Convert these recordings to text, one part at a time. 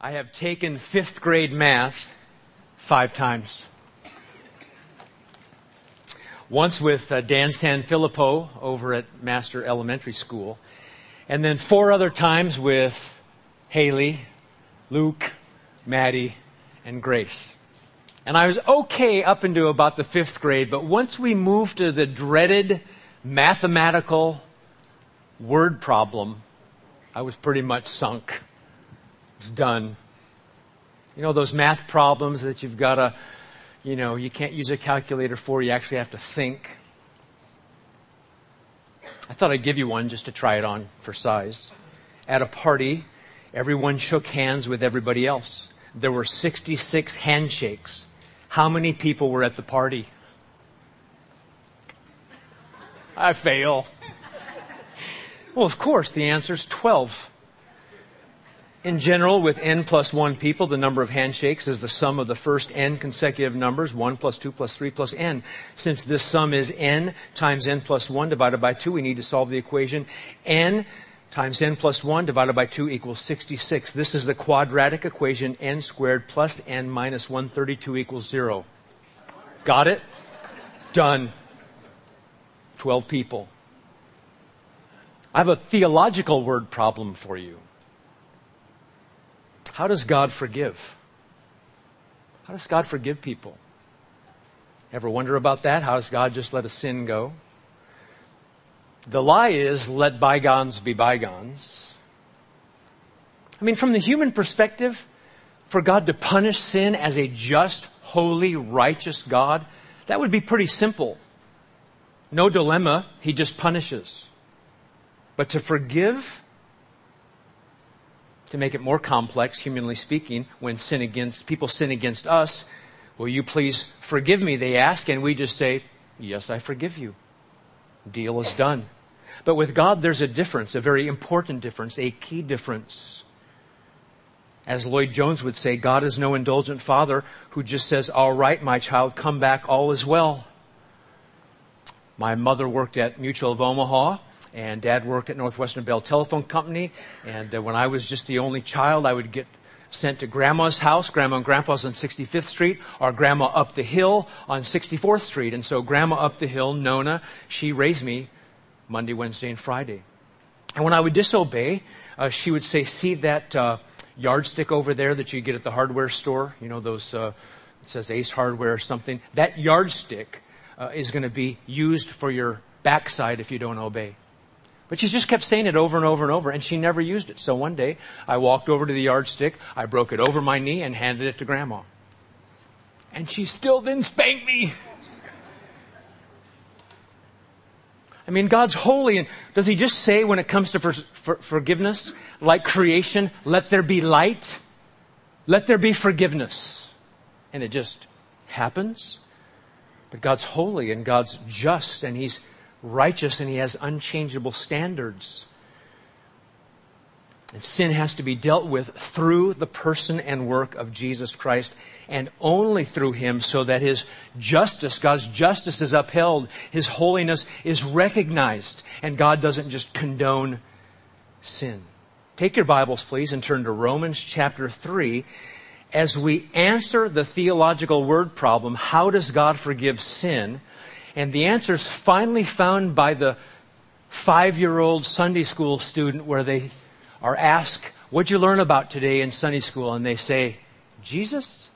I have taken fifth grade math five times. Once with uh, Dan Sanfilippo over at Master Elementary School, and then four other times with Haley, Luke, Maddie, and Grace. And I was okay up into about the fifth grade, but once we moved to the dreaded mathematical word problem, I was pretty much sunk. It's done. You know, those math problems that you've got to, you know, you can't use a calculator for, you actually have to think. I thought I'd give you one just to try it on for size. At a party, everyone shook hands with everybody else. There were 66 handshakes. How many people were at the party? I fail. Well, of course, the answer is 12. In general, with n plus 1 people, the number of handshakes is the sum of the first n consecutive numbers, 1 plus 2 plus 3 plus n. Since this sum is n times n plus 1 divided by 2, we need to solve the equation n times n plus 1 divided by 2 equals 66. This is the quadratic equation n squared plus n minus 132 equals 0. Got it? Done. 12 people. I have a theological word problem for you. How does God forgive? How does God forgive people? Ever wonder about that? How does God just let a sin go? The lie is let bygones be bygones. I mean, from the human perspective, for God to punish sin as a just, holy, righteous God, that would be pretty simple. No dilemma, He just punishes. But to forgive to make it more complex, humanly speaking, when sin against, people sin against us, will you please forgive me, they ask, and we just say, yes, I forgive you. Deal is done. But with God, there's a difference, a very important difference, a key difference. As Lloyd Jones would say, God is no indulgent father who just says, all right, my child, come back, all is well. My mother worked at Mutual of Omaha and dad worked at Northwestern Bell Telephone Company. And uh, when I was just the only child, I would get sent to grandma's house. Grandma and grandpa's on 65th Street, or grandma up the hill on 64th Street. And so grandma up the hill, Nona, she raised me Monday, Wednesday, and Friday. And when I would disobey, uh, she would say, see that uh, yardstick over there that you get at the hardware store? You know, those, uh, it says Ace Hardware or something. That yardstick uh, is going to be used for your backside if you don't obey. But she just kept saying it over and over and over, and she never used it. So one day, I walked over to the yardstick, I broke it over my knee, and handed it to Grandma. And she still didn't spank me. I mean, God's holy, and does He just say when it comes to for, for, forgiveness, like creation, let there be light, let there be forgiveness, and it just happens? But God's holy and God's just, and He's righteous and he has unchangeable standards. And sin has to be dealt with through the person and work of Jesus Christ and only through him so that his justice, God's justice is upheld, his holiness is recognized, and God doesn't just condone sin. Take your Bibles, please, and turn to Romans chapter 3 as we answer the theological word problem, how does God forgive sin? And the answer is finally found by the five year old Sunday school student where they are asked, What'd you learn about today in Sunday school? And they say, Jesus?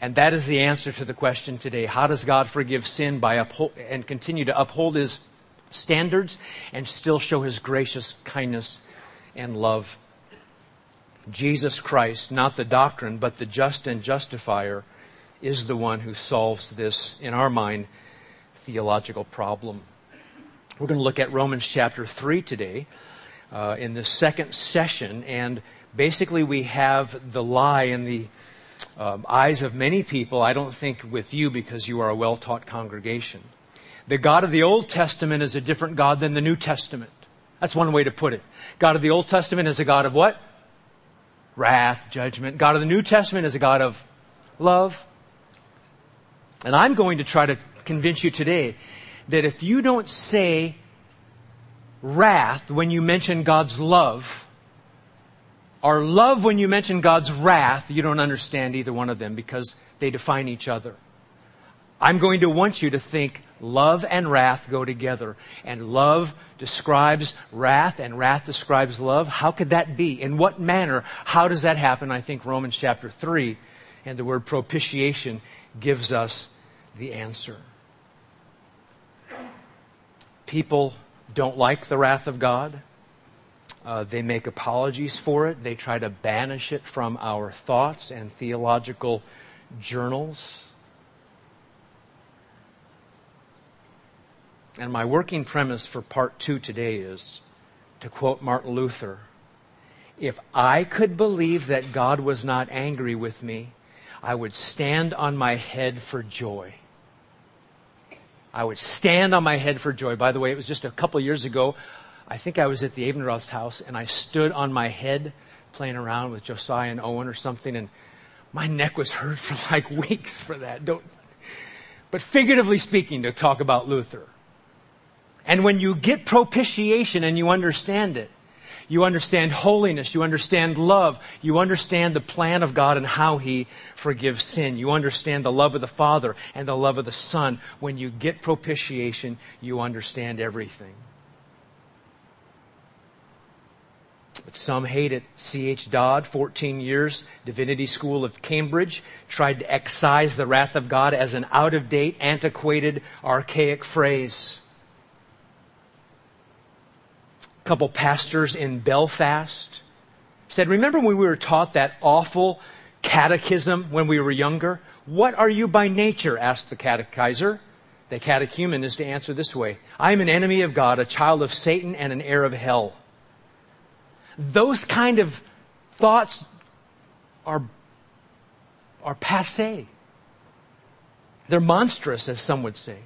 And that is the answer to the question today. How does God forgive sin by uphold, and continue to uphold His standards and still show His gracious kindness and love? Jesus Christ, not the doctrine, but the just and justifier, is the one who solves this in our mind theological problem. We're going to look at Romans chapter 3 today uh, in the second session, and basically we have the lie in the um, eyes of many people, I don't think with you because you are a well taught congregation. The God of the Old Testament is a different God than the New Testament. That's one way to put it. God of the Old Testament is a God of what? Wrath, judgment. God of the New Testament is a God of love. And I'm going to try to convince you today that if you don't say wrath when you mention God's love, or love when you mention God's wrath, you don't understand either one of them because they define each other. I'm going to want you to think love and wrath go together. And love describes wrath and wrath describes love. How could that be? In what manner? How does that happen? I think Romans chapter 3 and the word propitiation gives us the answer. People don't like the wrath of God. Uh, they make apologies for it. They try to banish it from our thoughts and theological journals. And my working premise for part two today is to quote Martin Luther If I could believe that God was not angry with me, I would stand on my head for joy. I would stand on my head for joy. By the way, it was just a couple years ago. I think I was at the Abendroth house and I stood on my head playing around with Josiah and Owen or something and my neck was hurt for like weeks for that. Don't, but figuratively speaking, to talk about Luther. And when you get propitiation and you understand it, you understand holiness. You understand love. You understand the plan of God and how He forgives sin. You understand the love of the Father and the love of the Son. When you get propitiation, you understand everything. But some hate it. C.H. Dodd, 14 years, Divinity School of Cambridge, tried to excise the wrath of God as an out of date, antiquated, archaic phrase couple pastors in Belfast said, Remember when we were taught that awful catechism when we were younger? What are you by nature? asked the catechizer. The catechumen is to answer this way I am an enemy of God, a child of Satan, and an heir of hell. Those kind of thoughts are, are passe. They're monstrous, as some would say.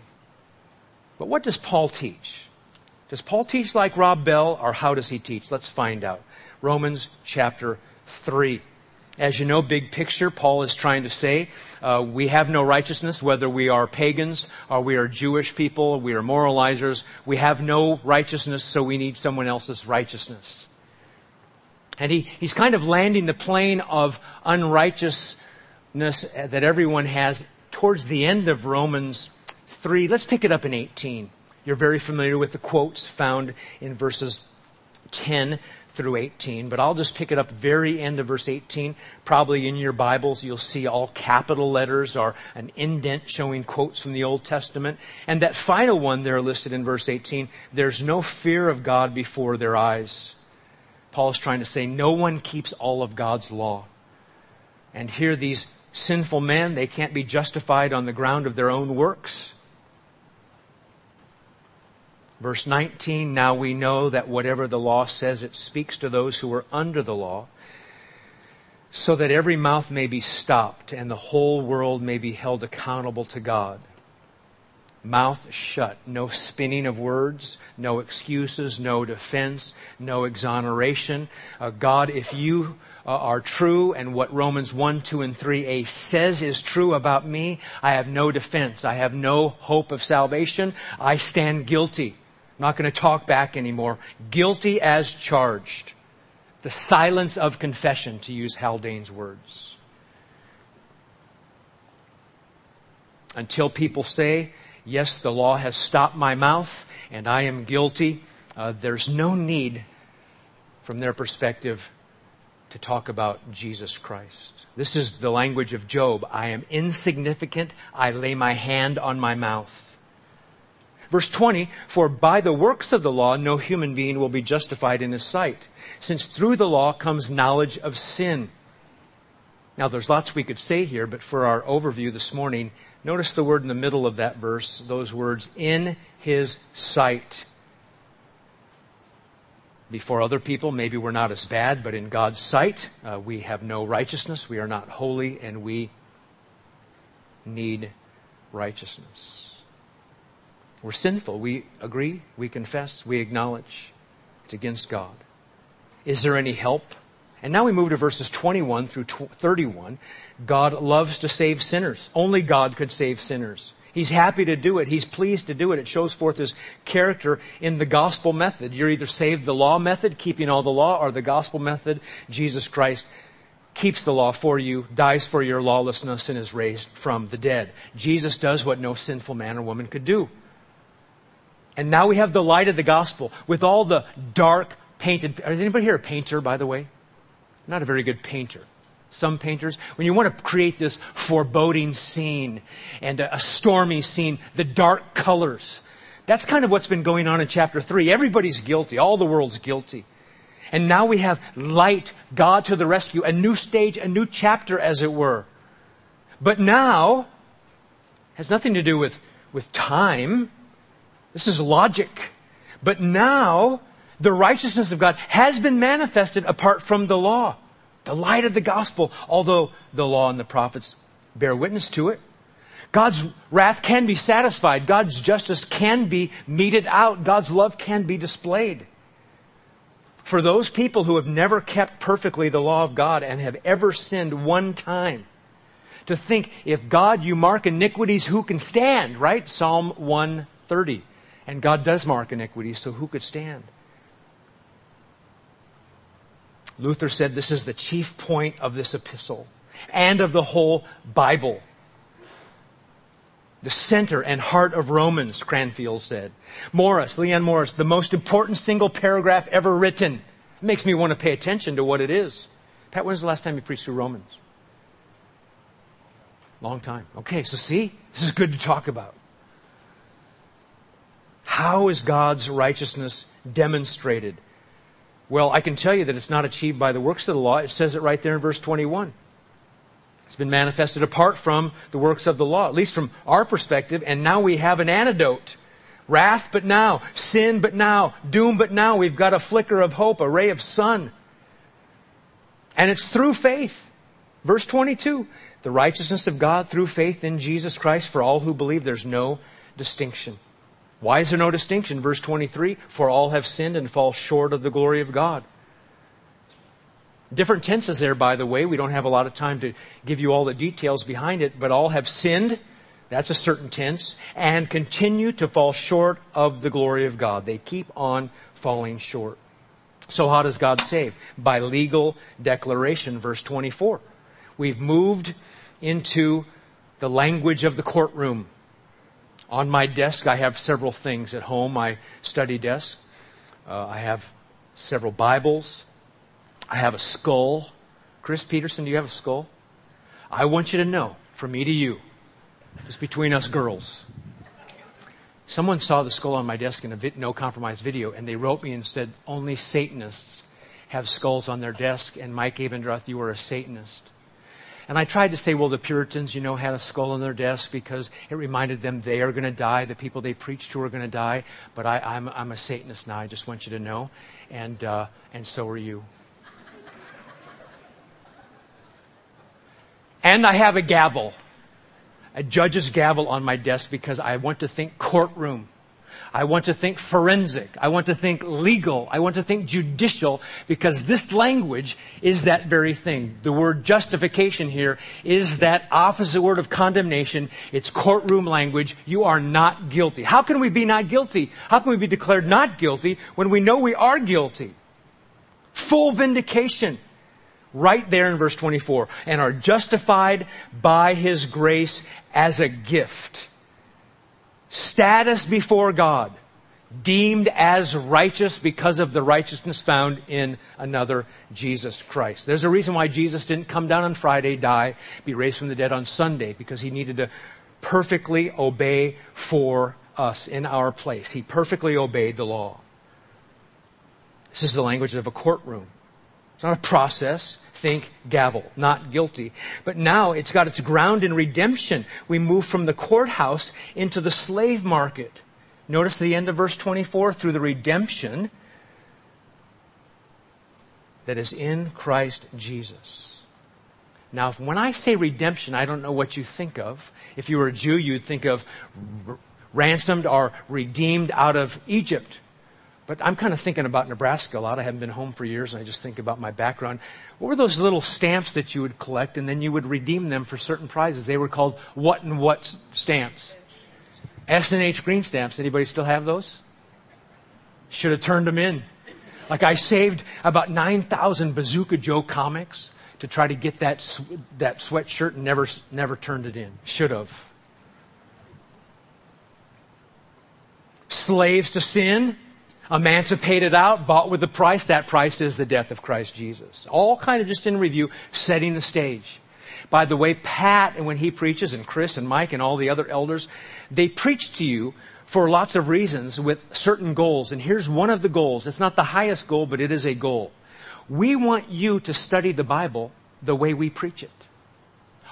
But what does Paul teach? Does Paul teach like Rob Bell, or how does he teach? Let's find out. Romans chapter 3. As you know, big picture, Paul is trying to say uh, we have no righteousness, whether we are pagans or we are Jewish people, we are moralizers. We have no righteousness, so we need someone else's righteousness. And he, he's kind of landing the plane of unrighteousness that everyone has towards the end of Romans 3. Let's pick it up in 18. You're very familiar with the quotes found in verses 10 through 18, but I'll just pick it up very end of verse 18. Probably in your Bibles, you'll see all capital letters or an indent showing quotes from the Old Testament. And that final one there listed in verse 18, there's no fear of God before their eyes. Paul is trying to say no one keeps all of God's law. And here these sinful men, they can't be justified on the ground of their own works. Verse 19, now we know that whatever the law says, it speaks to those who are under the law, so that every mouth may be stopped and the whole world may be held accountable to God. Mouth shut, no spinning of words, no excuses, no defense, no exoneration. Uh, God, if you uh, are true and what Romans 1, 2, and 3a says is true about me, I have no defense. I have no hope of salvation. I stand guilty. I'm not going to talk back anymore. Guilty as charged. The silence of confession, to use Haldane's words. Until people say, yes, the law has stopped my mouth and I am guilty, uh, there's no need, from their perspective, to talk about Jesus Christ. This is the language of Job. I am insignificant. I lay my hand on my mouth. Verse 20, for by the works of the law, no human being will be justified in his sight, since through the law comes knowledge of sin. Now, there's lots we could say here, but for our overview this morning, notice the word in the middle of that verse, those words, in his sight. Before other people, maybe we're not as bad, but in God's sight, uh, we have no righteousness. We are not holy, and we need righteousness. We're sinful. We agree, we confess, we acknowledge it's against God. Is there any help? And now we move to verses 21 through 31. God loves to save sinners. Only God could save sinners. He's happy to do it. He's pleased to do it. It shows forth his character in the gospel method. You're either saved the law method, keeping all the law, or the gospel method. Jesus Christ keeps the law for you, dies for your lawlessness, and is raised from the dead. Jesus does what no sinful man or woman could do. And now we have the light of the gospel with all the dark painted. Is anybody here a painter, by the way? Not a very good painter some painters, when you want to create this foreboding scene and a, stormy scene, the dark colors. That's kind of what's been going on in chapter 3. Everybody's guilty. All the world's guilty. And now we have light, God to the rescue, a new stage, a new chapter, as it were. But now, has nothing to do with, with time. This is logic. But now, the righteousness of God has been manifested apart from the law. The light of the gospel, although the law and the prophets bear witness to it. God's wrath can be satisfied. God's justice can be meted out. God's love can be displayed. For those people who have never kept perfectly the law of God and have ever sinned one time, to think, if God, you mark iniquities, who can stand, right? Psalm 130. And God does mark iniquity, so who could stand? Luther said this is the chief point of this epistle and of the whole Bible. The center and heart of Romans, Cranfield said. Morris, Leon Morris, the most important single paragraph ever written. It makes me want to pay attention to what it is. Pat, when was the last time you preached through Romans? Long time. Okay, so see, this is good to talk about. How is God's righteousness demonstrated? Well, I can tell you that it's not achieved by the works of the law. It says it right there in verse 21. It's been manifested apart from the works of the law, at least from our perspective, and now we have an antidote. Wrath, but now. Sin, but now. Doom, but now. We've got a flicker of hope, a ray of sun. And it's through faith. Verse 22. The righteousness of God through faith in Jesus Christ for all who believe. There's no distinction. Why is there no distinction? Verse 23 For all have sinned and fall short of the glory of God. Different tenses there, by the way. We don't have a lot of time to give you all the details behind it, but all have sinned. That's a certain tense. And continue to fall short of the glory of God. They keep on falling short. So, how does God save? By legal declaration, verse 24. We've moved into the language of the courtroom. On my desk, I have several things at home. My study desk. Uh, I have several Bibles. I have a skull. Chris Peterson, do you have a skull? I want you to know, from me to you, just between us girls. Someone saw the skull on my desk in a no compromise video, and they wrote me and said, Only Satanists have skulls on their desk, and Mike Abendroth, you are a Satanist. And I tried to say, well, the Puritans, you know, had a skull on their desk because it reminded them they are going to die. The people they preached to are going to die. But I, am a Satanist now. I just want you to know. And, uh, and so are you. and I have a gavel, a judge's gavel on my desk because I want to think courtroom. I want to think forensic. I want to think legal. I want to think judicial because this language is that very thing. The word justification here is that opposite word of condemnation. It's courtroom language. You are not guilty. How can we be not guilty? How can we be declared not guilty when we know we are guilty? Full vindication right there in verse 24 and are justified by his grace as a gift status before God, deemed as righteous because of the righteousness found in another Jesus Christ. There's a reason why Jesus didn't come down on Friday, die, be raised from the dead on Sunday, because he needed to perfectly obey for us in our place. He perfectly obeyed the law. This is the language of a courtroom. It's not a process think gavel, not guilty. But now it's got its ground in redemption. We move from the courthouse into the slave market. Notice the end of verse 24 through the redemption that is in Christ Jesus. Now, when I say redemption, I don't know what you think of. If you were a Jew, you'd think of ransomed or redeemed out of Egypt. But I'm kind of thinking about Nebraska a lot. I haven't been home for years, and I just think about my background. What were those little stamps that you would collect, and then you would redeem them for certain prizes? They were called what and what stamps? S&H green stamps. Anybody still have those? Should have turned them in. Like I saved about 9,000 Bazooka Joe comics to try to get that, that sweatshirt and never, never turned it in. Should have. Slaves to sin, emancipated out, bought with a price. That price is the death of Christ Jesus. All kind of just in review, setting the stage. By the way, Pat, and when he preaches, and Chris and Mike and all the other elders, they preach to you for lots of reasons with certain goals. And here's one of the goals. It's not the highest goal, but it is a goal. We want you to study the Bible the way we preach it.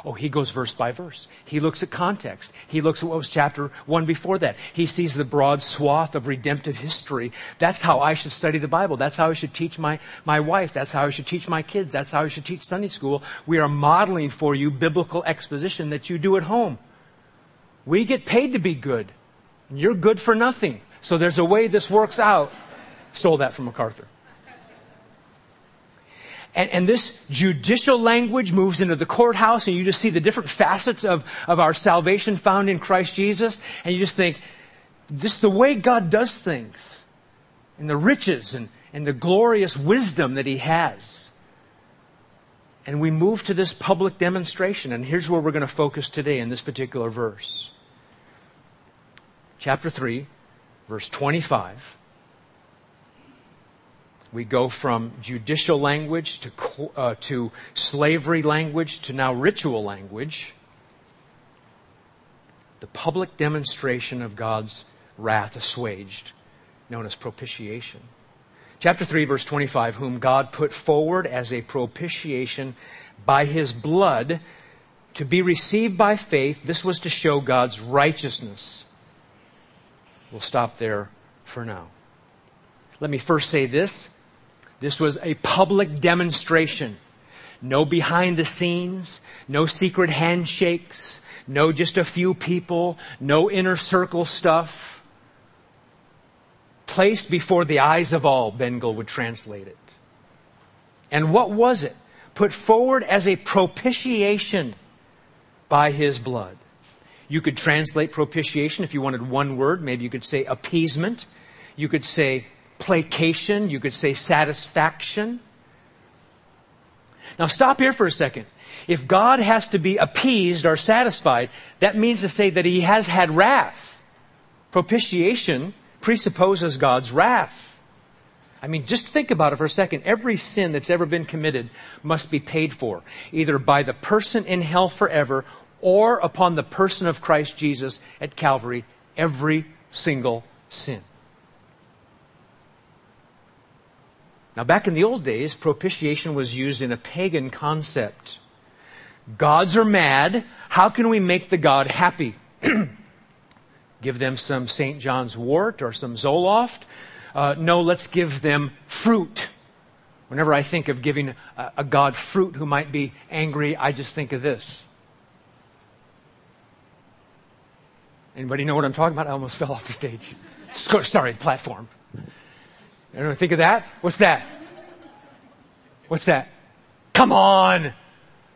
Oh, he goes verse by verse. He looks at context. He looks at what was chapter one before that. He sees the broad swath of redemptive history. That's how I should study the Bible. That's how I should teach my, my wife. That's how I should teach my kids. That's how I should teach Sunday school. We are modeling for you biblical exposition that you do at home. We get paid to be good. And you're good for nothing. So there's a way this works out. Stole that from MacArthur. And, and, this judicial language moves into the courthouse and you just see the different facets of, of our salvation found in Christ Jesus. And you just think, this is the way God does things. And the riches and, and the glorious wisdom that He has. And we move to this public demonstration. And here's where we're going to focus today in this particular verse. Chapter 3, verse 25 we go from judicial language to, uh, to slavery language to now ritual language. The public demonstration of God's wrath assuaged, known as propitiation. Chapter 3, verse 25, whom God put forward as a propitiation by his blood to be received by faith. This was to show God's righteousness. We'll stop there for now. Let me first say this. This was a public demonstration. No behind the scenes, no secret handshakes, no just a few people, no inner circle stuff. Placed before the eyes of all, Bengel would translate it. And what was it? Put forward as a propitiation by his blood. You could translate propitiation if you wanted one word. Maybe you could say appeasement. You could say placation, you could say satisfaction. Now stop here for a second. If God has to be appeased or satisfied, that means to say that he has had wrath. Propitiation presupposes God's wrath. I mean, just think about it for a second. Every sin that's ever been committed must be paid for, either by the person in hell forever or upon the person of Christ Jesus at Calvary, every single sin. Now, back in the old days, propitiation was used in a pagan concept. Gods are mad. How can we make the God happy? give them some St. John's wort or some Zoloft? Uh, no, let's give them fruit. Whenever I think of giving a, a God fruit who might be angry, I just think of this. Anybody know what I'm talking about? I almost fell off the stage. Sorry, platform. Anyone think of that? What's that? What's that? Come on!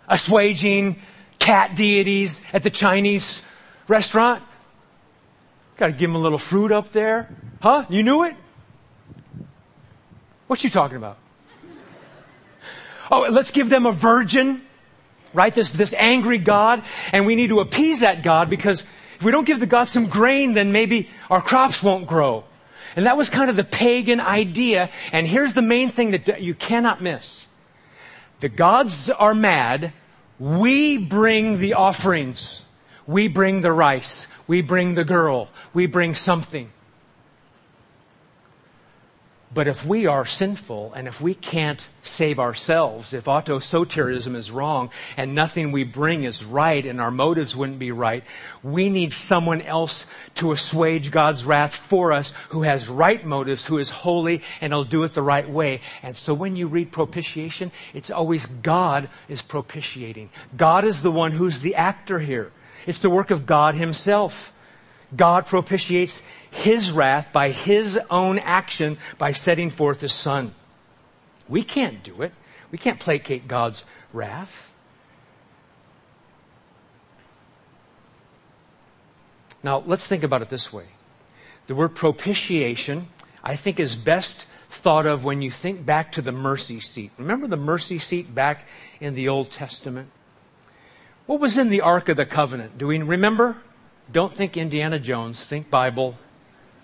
Assuaging cat deities at the Chinese restaurant? Gotta give them a little fruit up there. Huh? You knew it? What you talking about? Oh, let's give them a virgin, right? This, this angry God, and we need to appease that God because if we don't give the God some grain, then maybe our crops won't grow. And that was kind of the pagan idea. And here's the main thing that you cannot miss. The gods are mad. We bring the offerings. We bring the rice. We bring the girl. We bring something. But if we are sinful and if we can't save ourselves, if autosoterism is wrong and nothing we bring is right and our motives wouldn't be right, we need someone else to assuage God's wrath for us who has right motives, who is holy and will do it the right way. And so when you read propitiation, it's always God is propitiating. God is the one who's the actor here. It's the work of God himself. God propitiates his wrath by his own action by setting forth his son. We can't do it. We can't placate God's wrath. Now, let's think about it this way. The word propitiation, I think, is best thought of when you think back to the mercy seat. Remember the mercy seat back in the Old Testament? What was in the Ark of the Covenant? Do we remember? Don't think Indiana Jones. Think Bible,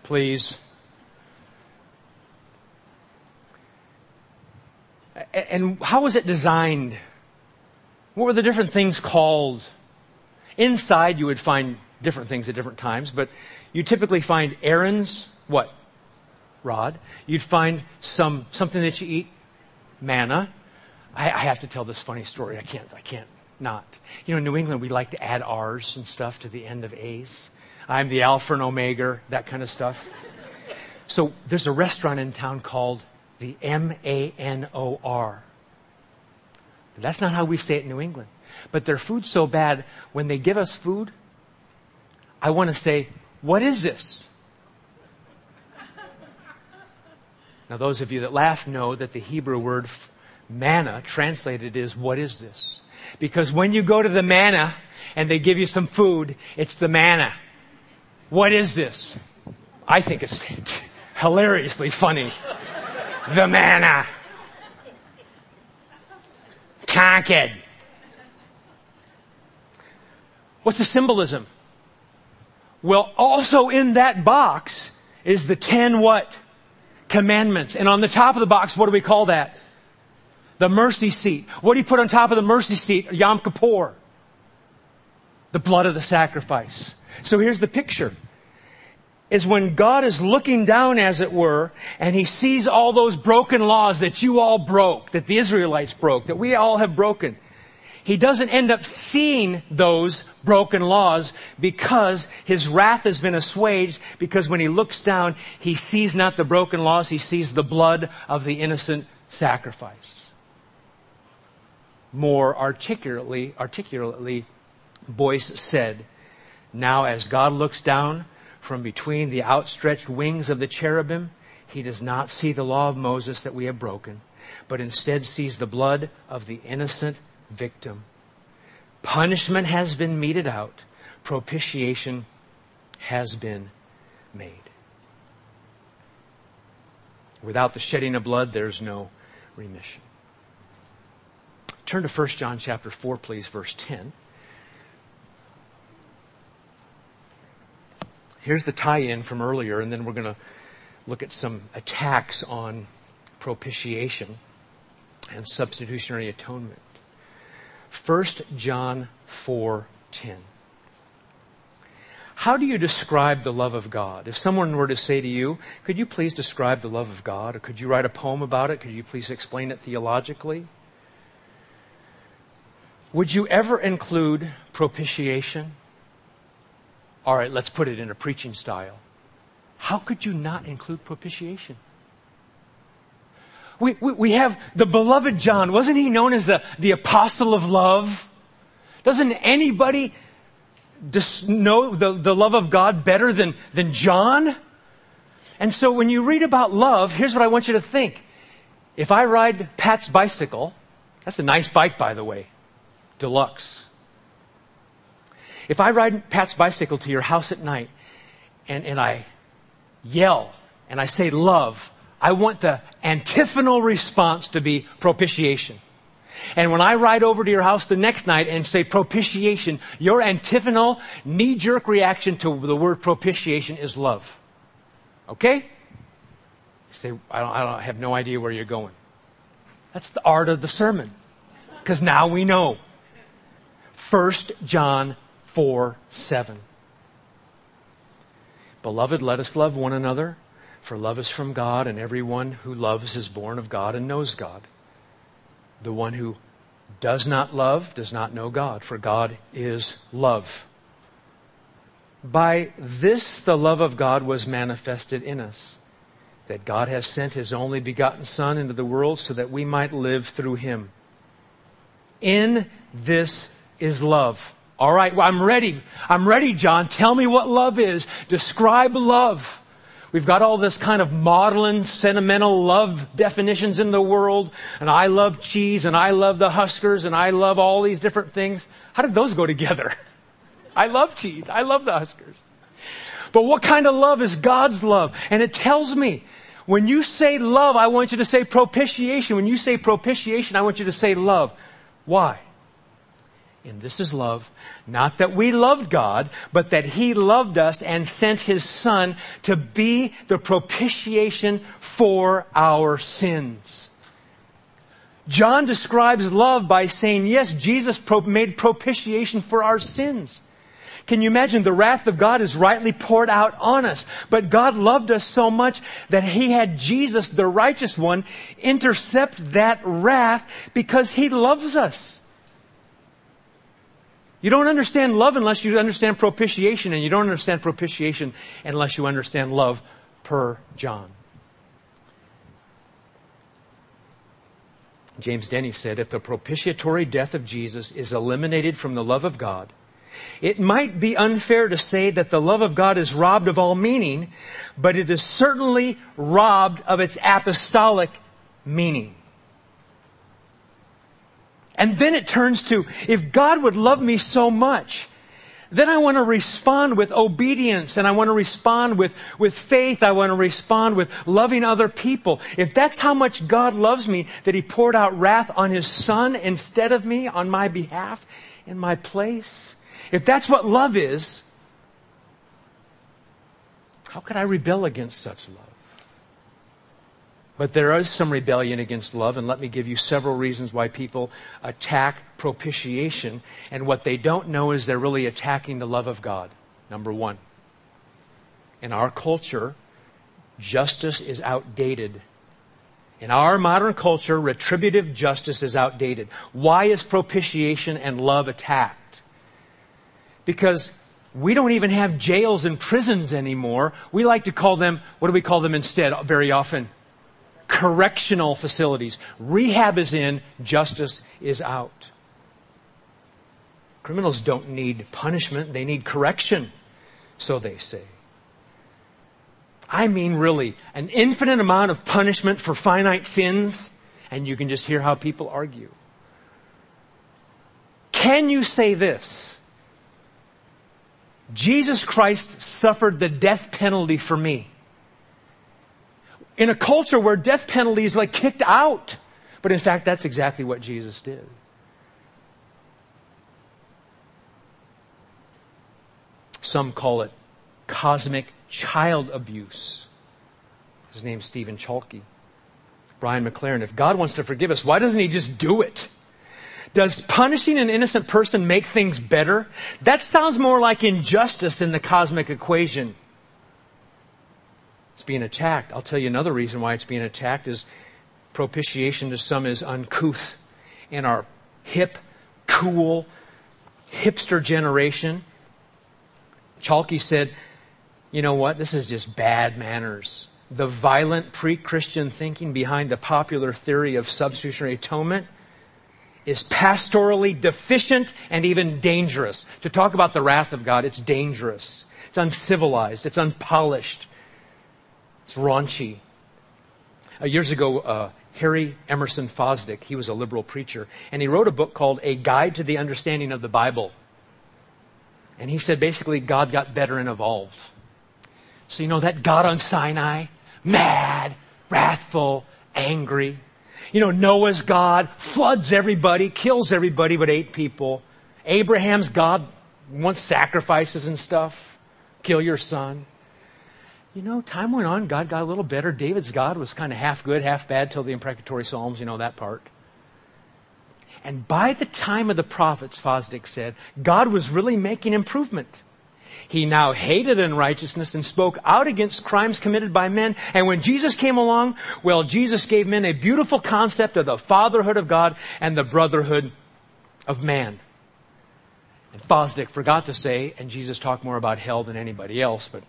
please. And how was it designed? What were the different things called? Inside, you would find different things at different times, but you typically find Aaron's what? Rod. You'd find some something that you eat, manna. I, I have to tell this funny story. I can't. I can't not. You know, in New England, we like to add R's and stuff to the end of A's. I'm the Alpha and Omega, that kind of stuff. So there's a restaurant in town called the M A N O R. That's not how we say it in New England. But their food's so bad, when they give us food, I want to say, What is this? Now, those of you that laugh know that the Hebrew word manna translated is, What is this? Because when you go to the manna and they give you some food, it's the manna. What is this? I think it's hilariously funny. the manna. Uh, conquered. What's the symbolism? Well, also in that box is the ten what? Commandments. And on the top of the box, what do we call that? The mercy seat. What do you put on top of the mercy seat? Yom Kippur. The blood of the sacrifice. So here's the picture. Is when God is looking down, as it were, and He sees all those broken laws that you all broke, that the Israelites broke, that we all have broken he doesn't end up seeing those broken laws because his wrath has been assuaged because when he looks down, he sees not the broken laws, he sees the blood of the innocent sacrifice. More articulately, articulately, Boice said, Now as God looks down from between the outstretched wings of the cherubim, he does not see the law of Moses that we have broken, but instead sees the blood of the innocent victim. Punishment has been meted out. Propitiation has been made. Without the shedding of blood, there's no remission. Turn to 1 John chapter 4, please, verse 10. Here's the tie in from earlier, and then we're going to look at some attacks on propitiation and substitutionary atonement. 1 John 4:10. How do you describe the love of God? If someone were to say to you, could you please describe the love of God? Or could you write a poem about it? Could you please explain it theologically? Would you ever include propitiation? All right, let's put it in a preaching style. How could you not include propitiation? we, we, we have the beloved John. Wasn't he known as the, the apostle of love? Doesn't anybody just know the, the love of God better than, than John? And so when you read about love, here's what I want you to think. If I ride Pat's bicycle, that's a nice bike, by the way, deluxe. If I ride Pat's bicycle to your house at night and, and I yell and I say love, I want the antiphonal response to be propitiation. And when I ride over to your house the next night and say propitiation, your antiphonal knee jerk reaction to the word propitiation is love. Okay? You say, I, don't, I, don't, I have no idea where you're going. That's the art of the sermon. Because now we know. 1 John 4 7. Beloved, let us love one another for love is from God, and everyone who loves is born of God and knows God. The one who does not love does not know God, for God is love. By this the love of God was manifested in us, that God has sent his only begotten Son into the world so that we might live through him. In this is love. All right, well, I'm ready. I'm ready, John. Tell me what love is. Describe love. We've got all this kind of maudlin, sentimental love definitions in the world. And I love cheese and I love the Huskers and I love all these different things. How did those go together? I love cheese. I love the Huskers. But what kind of love is God's love? And it tells me, when you say love, I want you to say propitiation. When you say propitiation, I want you to say love. Why? And this is love. Not that we loved God, but that He loved us and sent His Son to be the propitiation for our sins. John describes love by saying, yes, Jesus made propitiation for our sins. Can you imagine the wrath of God is rightly poured out on us? But God loved us so much that He had Jesus, the righteous one, intercept that wrath because He loves us. You don't understand love unless you understand propitiation, and you don't understand propitiation unless you understand love per John. James Denney said, if the propitiatory death of Jesus is eliminated from the love of God, it might be unfair to say that the love of God is robbed of all meaning, but it is certainly robbed of its apostolic meaning. And then it turns to, if God would love me so much, then I want to respond with obedience and I want to respond with, with faith. I want to respond with loving other people. If that's how much God loves me, that He poured out wrath on His Son instead of me on my behalf, in my place, if that's what love is, how could I rebel against such love? But there is some rebellion against love, and let me give you several reasons why people attack propitiation. And what they don't know is they're really attacking the love of God. Number one, in our culture, justice is outdated. In our modern culture, retributive justice is outdated. Why is propitiation and love attacked? Because we don't even have jails and prisons anymore. We like to call them, what do we call them instead very often? Correctional facilities. Rehab is in, justice is out. Criminals don't need punishment, they need correction, so they say. I mean, really, an infinite amount of punishment for finite sins, and you can just hear how people argue. Can you say this? Jesus Christ suffered the death penalty for me in a culture where death penalty is like kicked out. But in fact, that's exactly what Jesus did. Some call it cosmic child abuse. His name's Stephen Chalky. Brian McLaren, if God wants to forgive us, why doesn't he just do it? Does punishing an innocent person make things better? That sounds more like injustice in the cosmic equation it's being attacked. I'll tell you another reason why it's being attacked is propitiation to some is uncouth. In our hip, cool, hipster generation, Chalky said, you know what? This is just bad manners. The violent pre-Christian thinking behind the popular theory of substitutionary atonement is pastorally deficient and even dangerous. To talk about the wrath of God, it's dangerous. It's uncivilized. It's unpolished. It's raunchy. Uh, years ago, uh, Harry Emerson Fosdick, he was a liberal preacher, and he wrote a book called A Guide to the Understanding of the Bible. And he said basically God got better and evolved. So, you know, that God on Sinai, mad, wrathful, angry. You know, Noah's God floods everybody, kills everybody but eight people. Abraham's God wants sacrifices and stuff. Kill your son you know, time went on, God got a little better. David's God was kind of half good, half bad till the imprecatory Psalms, you know that part. And by the time of the prophets, Fosdick said, God was really making improvement. He now hated unrighteousness and spoke out against crimes committed by men. And when Jesus came along, well, Jesus gave men a beautiful concept of the fatherhood of God and the brotherhood of man. And Fosdick forgot to say, and Jesus talked more about hell than anybody else, but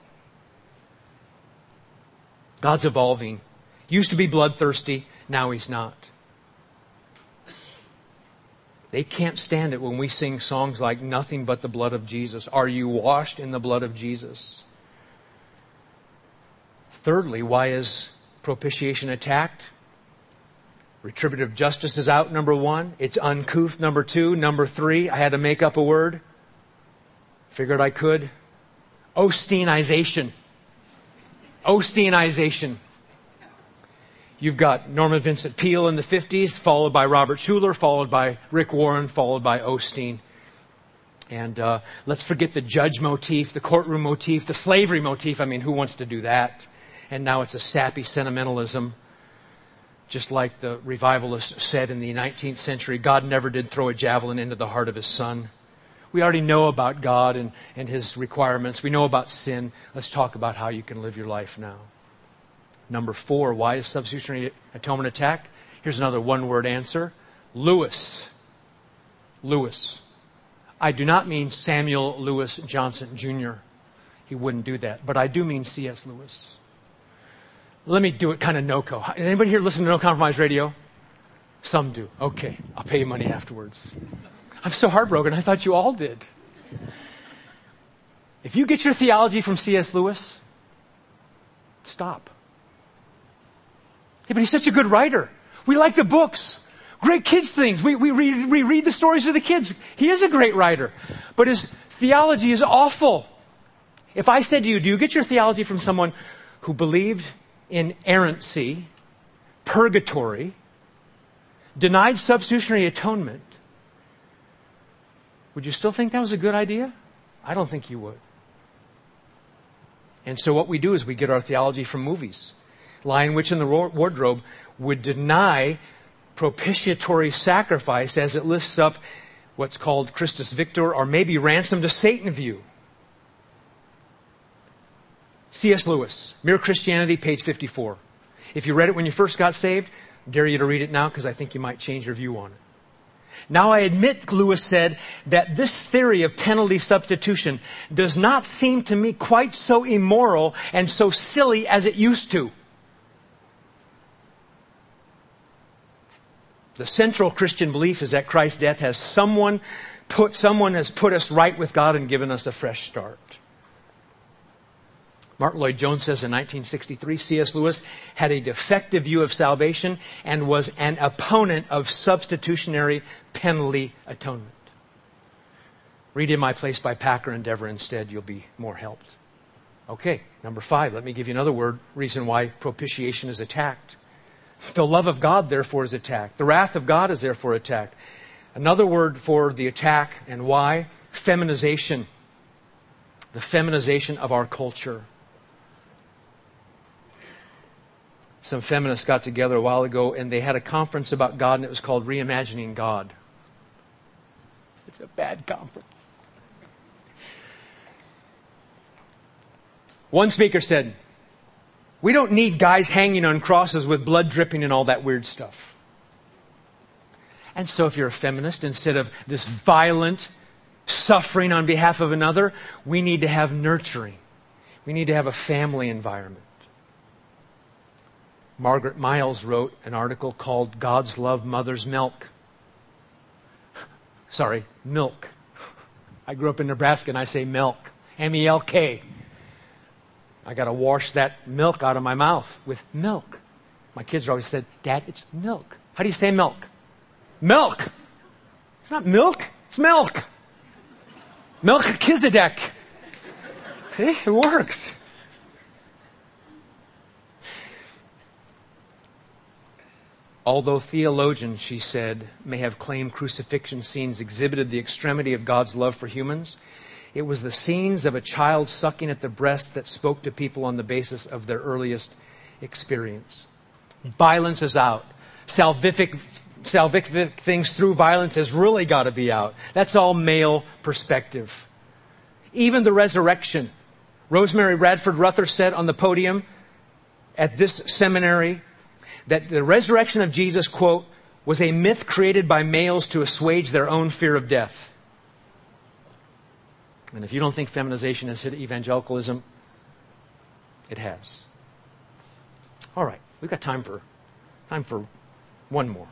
God's evolving. Used to be bloodthirsty, now he's not. They can't stand it when we sing songs like Nothing But the Blood of Jesus. Are you washed in the blood of Jesus? Thirdly, why is propitiation attacked? Retributive justice is out, number one. It's uncouth, number two. Number three, I had to make up a word. Figured I could. Osteenization. Osteenization. You've got Norman Vincent Peale in the 50s, followed by Robert Schuller, followed by Rick Warren, followed by Osteen. And uh, let's forget the judge motif, the courtroom motif, the slavery motif. I mean, who wants to do that? And now it's a sappy sentimentalism. Just like the revivalist said in the 19th century, God never did throw a javelin into the heart of his son. We already know about God and, and his requirements. We know about sin. Let's talk about how you can live your life now. Number four, why is substitutionary atonement attack? Here's another one word answer Lewis. Lewis. I do not mean Samuel Lewis Johnson Jr. He wouldn't do that. But I do mean C.S. Lewis. Let me do it kind of no-co. Anybody here listen to No Compromise Radio? Some do. Okay. I'll pay you money afterwards. I'm so heartbroken. I thought you all did. If you get your theology from C.S. Lewis, stop. Yeah, but he's such a good writer. We like the books. Great kids things. We, we, read, we read the stories of the kids. He is a great writer. But his theology is awful. If I said to you, do you get your theology from someone who believed in errancy, purgatory, denied substitutionary atonement, would you still think that was a good idea? I don't think you would. And so what we do is we get our theology from movies. Lion Witch in the Wardrobe would deny propitiatory sacrifice as it lifts up what's called Christus Victor or maybe ransom to Satan view. C.S. Lewis, Mere Christianity, page 54. If you read it when you first got saved, I dare you to read it now because I think you might change your view on it. Now I admit, Lewis said, that this theory of penalty substitution does not seem to me quite so immoral and so silly as it used to. The central Christian belief is that Christ's death has someone put, someone has put us right with God and given us a fresh start. Martyn Lloyd-Jones says in 1963, C.S. Lewis had a defective view of salvation and was an opponent of substitutionary penalty atonement. Read In My Place by Packer and Dever instead, you'll be more helped. Okay, number five, let me give you another word, reason why propitiation is attacked. The love of God, therefore, is attacked. The wrath of God is therefore attacked. Another word for the attack and why feminization. The feminization of our culture. Some feminists got together a while ago and they had a conference about God and it was called Reimagining God. It's a bad conference. One speaker said, we don't need guys hanging on crosses with blood dripping and all that weird stuff. And so if you're a feminist, instead of this violent suffering on behalf of another, we need to have nurturing. We need to have a family environment. Margaret Miles wrote an article called God's Love Mother's Milk. Sorry, milk. I grew up in Nebraska and I say milk. M E L K. I got to wash that milk out of my mouth with milk. My kids always said, Dad, it's milk. How do you say milk? Milk. It's not milk. It's milk. Melchizedek. See, it works. Although theologians, she said, may have claimed crucifixion scenes exhibited the extremity of God's love for humans, it was the scenes of a child sucking at the breast that spoke to people on the basis of their earliest experience. Violence is out. Salvific, salvific things through violence has really got to be out. That's all male perspective. Even the resurrection. Rosemary Radford Ruether said on the podium at this seminary that the resurrection of Jesus, quote, was a myth created by males to assuage their own fear of death. And if you don't think feminization has hit evangelicalism, it has. All right, we've got time for time for one more.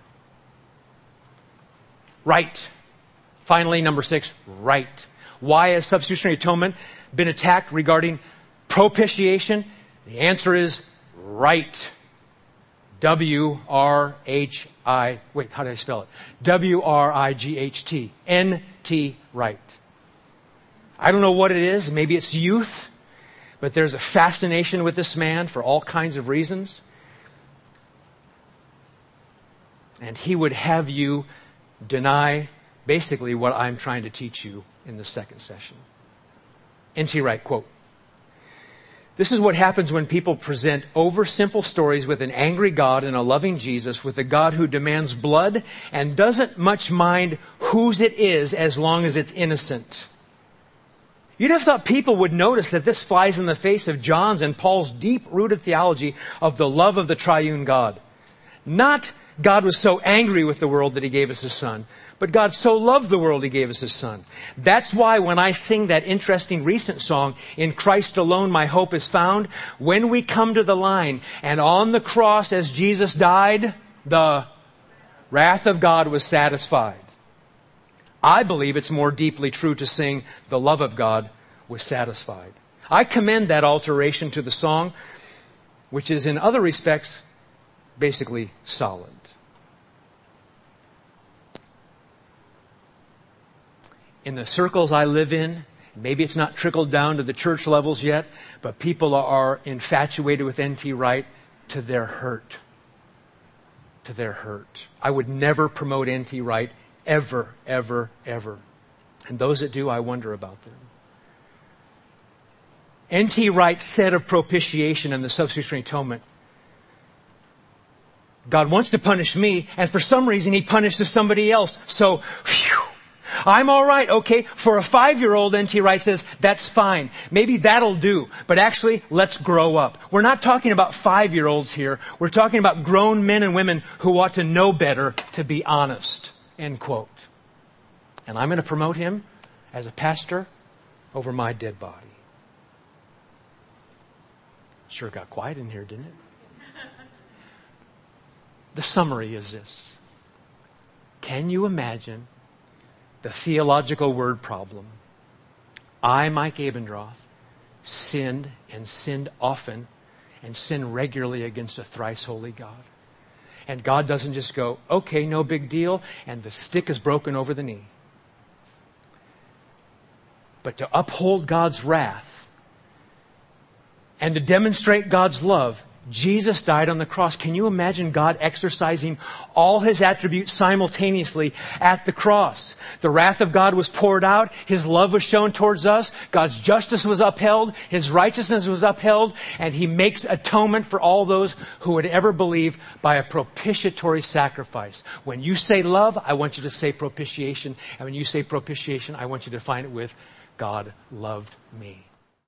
Right. Finally, number six, right. Why has substitutionary atonement been attacked regarding propitiation? The answer is right. W R H I, wait, how do I spell it? W R I G H T. N T, right. I don't know what it is. Maybe it's youth, but there's a fascination with this man for all kinds of reasons. And he would have you deny basically what I'm trying to teach you in the second session. N.T. Wright, quote, this is what happens when people present oversimple stories with an angry God and a loving Jesus, with a God who demands blood and doesn't much mind whose it is as long as it's innocent. You'd have thought people would notice that this flies in the face of John's and Paul's deep rooted theology of the love of the triune God. Not God was so angry with the world that he gave us his son, but God so loved the world, He gave us His Son. That's why when I sing that interesting recent song, In Christ alone my hope is found, when we come to the line, and on the cross as Jesus died, the wrath of God was satisfied. I believe it's more deeply true to sing, The love of God was satisfied. I commend that alteration to the song, which is in other respects basically solid. In the circles I live in, maybe it's not trickled down to the church levels yet, but people are infatuated with N.T. Wright to their hurt. To their hurt. I would never promote N.T. Wright ever, ever, ever. And those that do, I wonder about them. N.T. Wright said of propitiation and the substitutionary atonement, God wants to punish me, and for some reason he punishes somebody else. So, whew, I'm all right, okay. For a five year old, N.T. Wright says, that's fine. Maybe that'll do. But actually, let's grow up. We're not talking about five year olds here. We're talking about grown men and women who ought to know better to be honest. End quote. And I'm going to promote him as a pastor over my dead body. Sure got quiet in here, didn't it? The summary is this. Can you imagine the theological word problem. I, Mike Abendroth, sinned and sinned often and sinned regularly against a thrice holy God. And God doesn't just go, okay, no big deal, and the stick is broken over the knee. But to uphold God's wrath and to demonstrate God's love, Jesus died on the cross. Can you imagine God exercising all his attributes simultaneously at the cross? The wrath of God was poured out. His love was shown towards us. God's justice was upheld. His righteousness was upheld. And he makes atonement for all those who would ever believe by a propitiatory sacrifice. When you say love, I want you to say propitiation. And when you say propitiation, I want you to find it with God loved me.